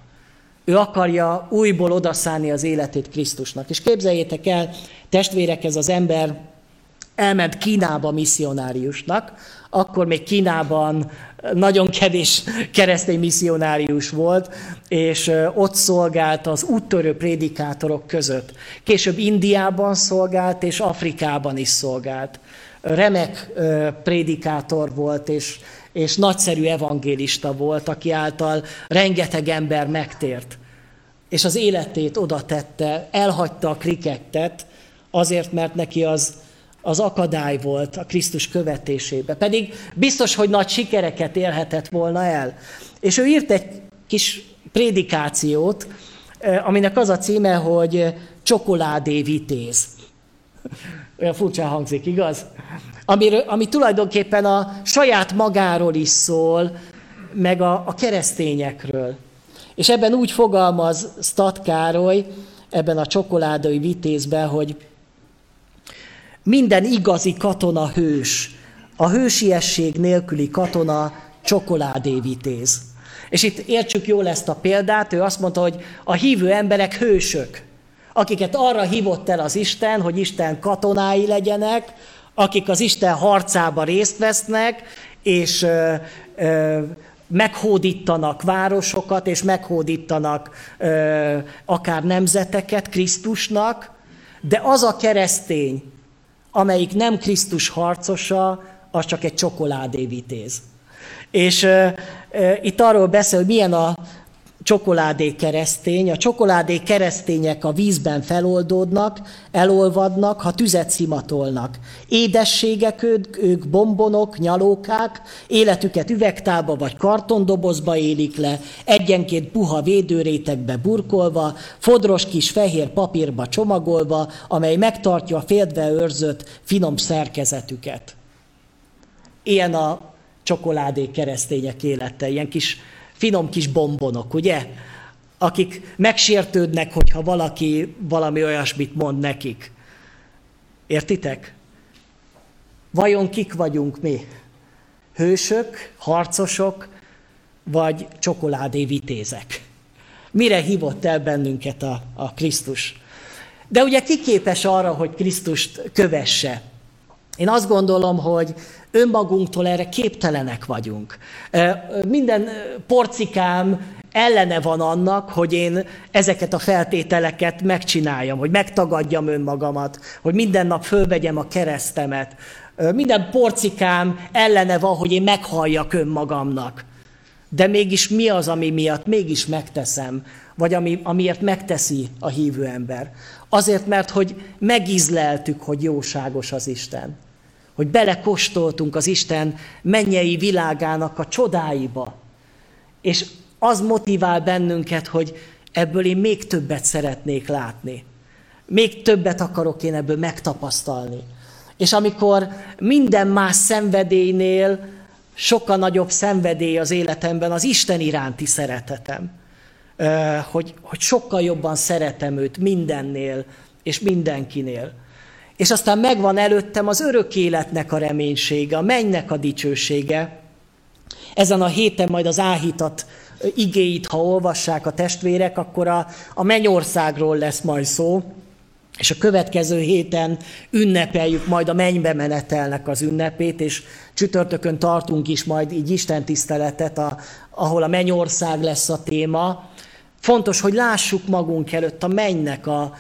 Ő akarja újból odaszállni az életét Krisztusnak. És képzeljétek el, testvérek, ez az ember elment Kínába misszionáriusnak, akkor még Kínában nagyon kevés keresztény misszionárius volt, és ott szolgált az úttörő prédikátorok között. Később Indiában szolgált, és Afrikában is szolgált. Remek prédikátor volt, és, és nagyszerű evangélista volt, aki által rengeteg ember megtért. És az életét oda tette, elhagyta a krikettet, azért, mert neki az az akadály volt a Krisztus követésébe. Pedig biztos, hogy nagy sikereket élhetett volna el. És ő írt egy kis prédikációt, aminek az a címe, hogy csokoládé vitéz. Olyan furcsán hangzik, igaz? Ami, ami tulajdonképpen a saját magáról is szól, meg a, a keresztényekről. És ebben úgy fogalmaz Stat Károly, ebben a csokoládai vitézben, hogy minden igazi katona hős. A hősiesség nélküli katona csokoládévitéz. És itt értsük jól ezt a példát, ő azt mondta, hogy a hívő emberek hősök, akiket arra hívott el az Isten, hogy Isten katonái legyenek, akik az Isten harcába részt vesznek, és ö, ö, meghódítanak városokat, és meghódítanak ö, akár nemzeteket Krisztusnak, de az a keresztény, amelyik nem Krisztus harcosa, az csak egy csokoládévitéz. És uh, uh, itt arról beszél, hogy milyen a csokoládé keresztény. A csokoládé keresztények a vízben feloldódnak, elolvadnak, ha tüzet szimatolnak. Édességek ők, ők bombonok, nyalókák, életüket üvegtába vagy kartondobozba élik le, egyenként puha védőrétekbe burkolva, fodros kis fehér papírba csomagolva, amely megtartja a féltve őrzött finom szerkezetüket. Ilyen a csokoládé keresztények élete, ilyen kis finom kis bombonok, ugye? Akik megsértődnek, hogyha valaki valami olyasmit mond nekik. Értitek? Vajon kik vagyunk mi? Hősök, harcosok, vagy csokoládé vitézek? Mire hívott el bennünket a, a Krisztus? De ugye ki képes arra, hogy Krisztust kövesse? Én azt gondolom, hogy önmagunktól erre képtelenek vagyunk. Minden porcikám ellene van annak, hogy én ezeket a feltételeket megcsináljam, hogy megtagadjam önmagamat, hogy minden nap fölvegyem a keresztemet. Minden porcikám ellene van, hogy én meghalljak önmagamnak. De mégis mi az, ami miatt mégis megteszem, vagy ami, amiért megteszi a hívő ember? Azért, mert hogy megízleltük, hogy jóságos az Isten hogy belekostoltunk az Isten mennyei világának a csodáiba. És az motivál bennünket, hogy ebből én még többet szeretnék látni. Még többet akarok én ebből megtapasztalni. És amikor minden más szenvedélynél sokkal nagyobb szenvedély az életemben az Isten iránti szeretetem. Hogy, hogy sokkal jobban szeretem őt mindennél és mindenkinél. És aztán megvan előttem az örök életnek a reménysége, a mennynek a dicsősége. Ezen a héten majd az áhítat igéit, ha olvassák a testvérek, akkor a, a mennyországról lesz majd szó, és a következő héten ünnepeljük majd a mennybe menetelnek az ünnepét, és csütörtökön tartunk is majd így Isten tiszteletet, a, ahol a mennyország lesz a téma. Fontos, hogy lássuk magunk előtt a mennynek a,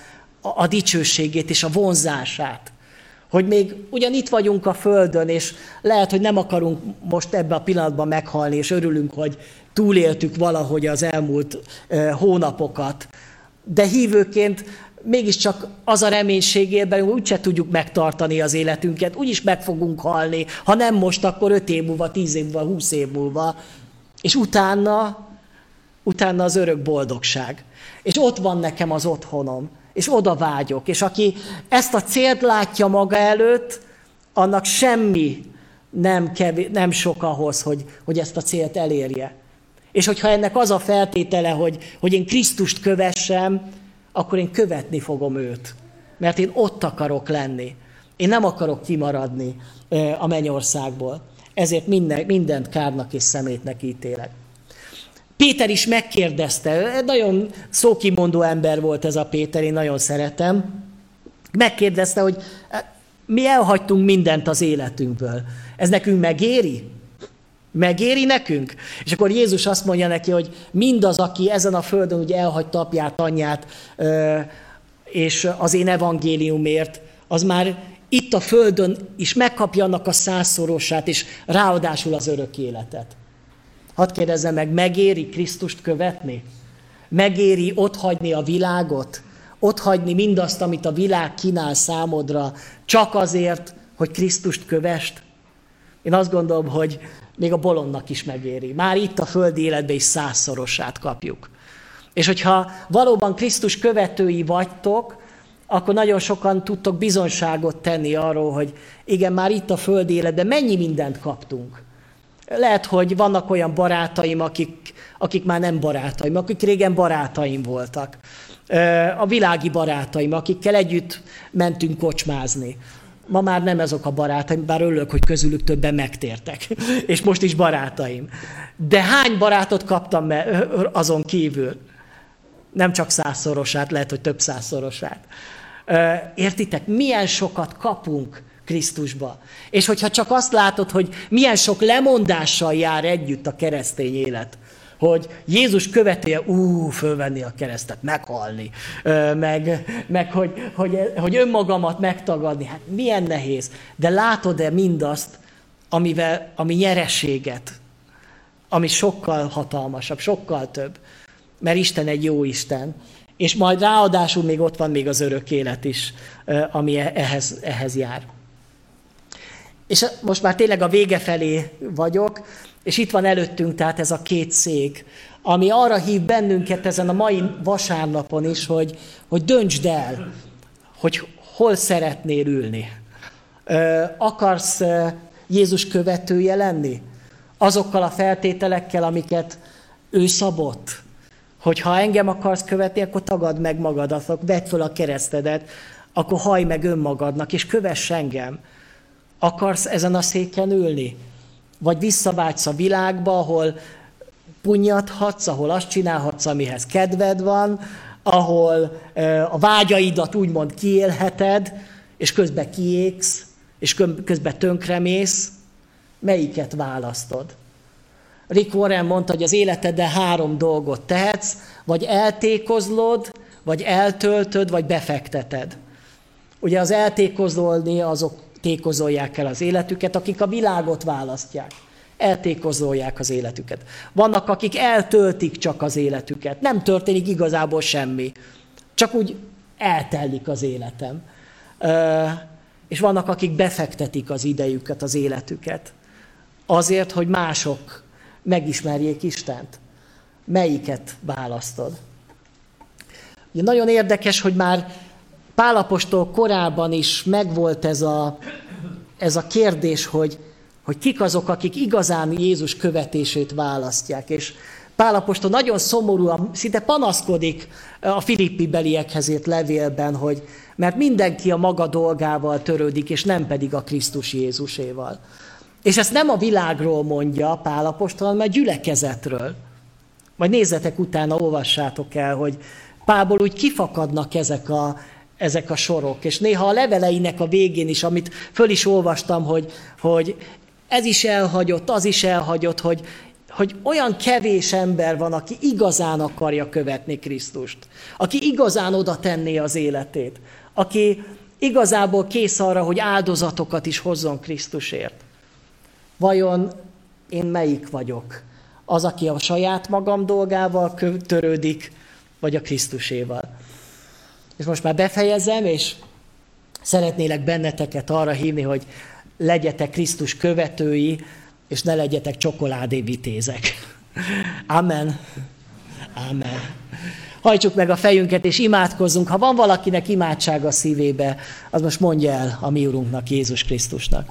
a, dicsőségét és a vonzását. Hogy még ugyan itt vagyunk a Földön, és lehet, hogy nem akarunk most ebbe a pillanatban meghalni, és örülünk, hogy túléltük valahogy az elmúlt hónapokat. De hívőként mégiscsak az a reménység él belünk, úgyse tudjuk megtartani az életünket, úgyis meg fogunk halni, ha nem most, akkor öt év múlva, tíz év múlva, húsz év múlva, és utána, utána az örök boldogság. És ott van nekem az otthonom, és oda vágyok. És aki ezt a célt látja maga előtt, annak semmi nem, kevés, nem sok ahhoz, hogy, hogy ezt a célt elérje. És hogyha ennek az a feltétele, hogy, hogy én Krisztust kövessem, akkor én követni fogom őt. Mert én ott akarok lenni. Én nem akarok kimaradni a mennyországból. Ezért minden, mindent kárnak és szemétnek ítélek. Péter is megkérdezte, nagyon szókimondó ember volt ez a Péter, én nagyon szeretem. Megkérdezte, hogy mi elhagytunk mindent az életünkből. Ez nekünk megéri? Megéri nekünk? És akkor Jézus azt mondja neki, hogy mindaz, aki ezen a földön ugye elhagyta apját, anyját, és az én evangéliumért, az már itt a földön is megkapja annak a százszorosát, és ráadásul az örök életet. Hadd kérdezzem meg, megéri Krisztust követni? Megéri otthagyni a világot? Otthagyni mindazt, amit a világ kínál számodra, csak azért, hogy Krisztust kövest? Én azt gondolom, hogy még a bolondnak is megéri. Már itt a földi életben is százszorosát kapjuk. És hogyha valóban Krisztus követői vagytok, akkor nagyon sokan tudtok bizonságot tenni arról, hogy igen, már itt a földi életben mennyi mindent kaptunk. Lehet, hogy vannak olyan barátaim, akik, akik már nem barátaim, akik régen barátaim voltak. A világi barátaim, akikkel együtt mentünk kocsmázni ma már nem ezok a barátaim, bár örülök, hogy közülük többen megtértek, *laughs* és most is barátaim. De hány barátot kaptam azon kívül? Nem csak százszorosát, lehet, hogy több százszorosát. Értitek, milyen sokat kapunk Krisztusba. És hogyha csak azt látod, hogy milyen sok lemondással jár együtt a keresztény élet, hogy Jézus követője, ú, fölvenni a keresztet, meghalni, meg, meg hogy, hogy, hogy önmagamat megtagadni. Hát milyen nehéz. De látod-e mindazt, amivel, ami nyereséget, ami sokkal hatalmasabb, sokkal több. Mert Isten egy jó Isten. És majd ráadásul még ott van még az örök élet is, ami e-, ehhez, ehhez jár. És most már tényleg a vége felé vagyok, és itt van előttünk tehát ez a két szék, ami arra hív bennünket ezen a mai vasárnapon is, hogy, hogy döntsd el, hogy hol szeretnél ülni. Akarsz Jézus követője lenni? Azokkal a feltételekkel, amiket ő szabott? Hogy ha engem akarsz követni, akkor tagad meg magadat, vedd föl a keresztedet, akkor haj meg önmagadnak, és kövess engem. Akarsz ezen a széken ülni? Vagy visszavágysz a világba, ahol punyadhatsz, ahol azt csinálhatsz, amihez kedved van, ahol a vágyaidat úgymond kiélheted, és közben kiégsz, és közben tönkremész, melyiket választod? Rick Warren mondta, hogy az életeddel három dolgot tehetsz, vagy eltékozlod, vagy eltöltöd, vagy befekteted. Ugye az eltékozolni azok tékozolják el az életüket, akik a világot választják. Eltékozolják az életüket. Vannak, akik eltöltik csak az életüket. Nem történik igazából semmi. Csak úgy eltellik az életem. És vannak, akik befektetik az idejüket, az életüket. Azért, hogy mások megismerjék Istent. Melyiket választod? Ugye nagyon érdekes, hogy már Pálapostól korában is megvolt ez a, ez a kérdés, hogy, hogy kik azok, akik igazán Jézus követését választják. És Pálapostól nagyon szomorúan, szinte panaszkodik a filippi beliekhez levélben, hogy mert mindenki a maga dolgával törődik, és nem pedig a Krisztus Jézuséval. És ezt nem a világról mondja Pálapostól, hanem a gyülekezetről. Majd nézzetek utána, olvassátok el, hogy Pából úgy kifakadnak ezek a, ezek a sorok. És néha a leveleinek a végén is, amit föl is olvastam, hogy, hogy ez is elhagyott, az is elhagyott, hogy, hogy olyan kevés ember van, aki igazán akarja követni Krisztust, aki igazán oda tenné az életét, aki, igazából kész arra, hogy áldozatokat is hozzon Krisztusért. Vajon én melyik vagyok? Az, aki a saját magam dolgával törődik, vagy a Krisztuséval? És most már befejezem, és szeretnélek benneteket arra hívni, hogy legyetek Krisztus követői, és ne legyetek csokoládévitézek. Amen. Amen. Hajtsuk meg a fejünket, és imádkozzunk. Ha van valakinek imádsága szívébe, az most mondja el a mi Urunknak, Jézus Krisztusnak.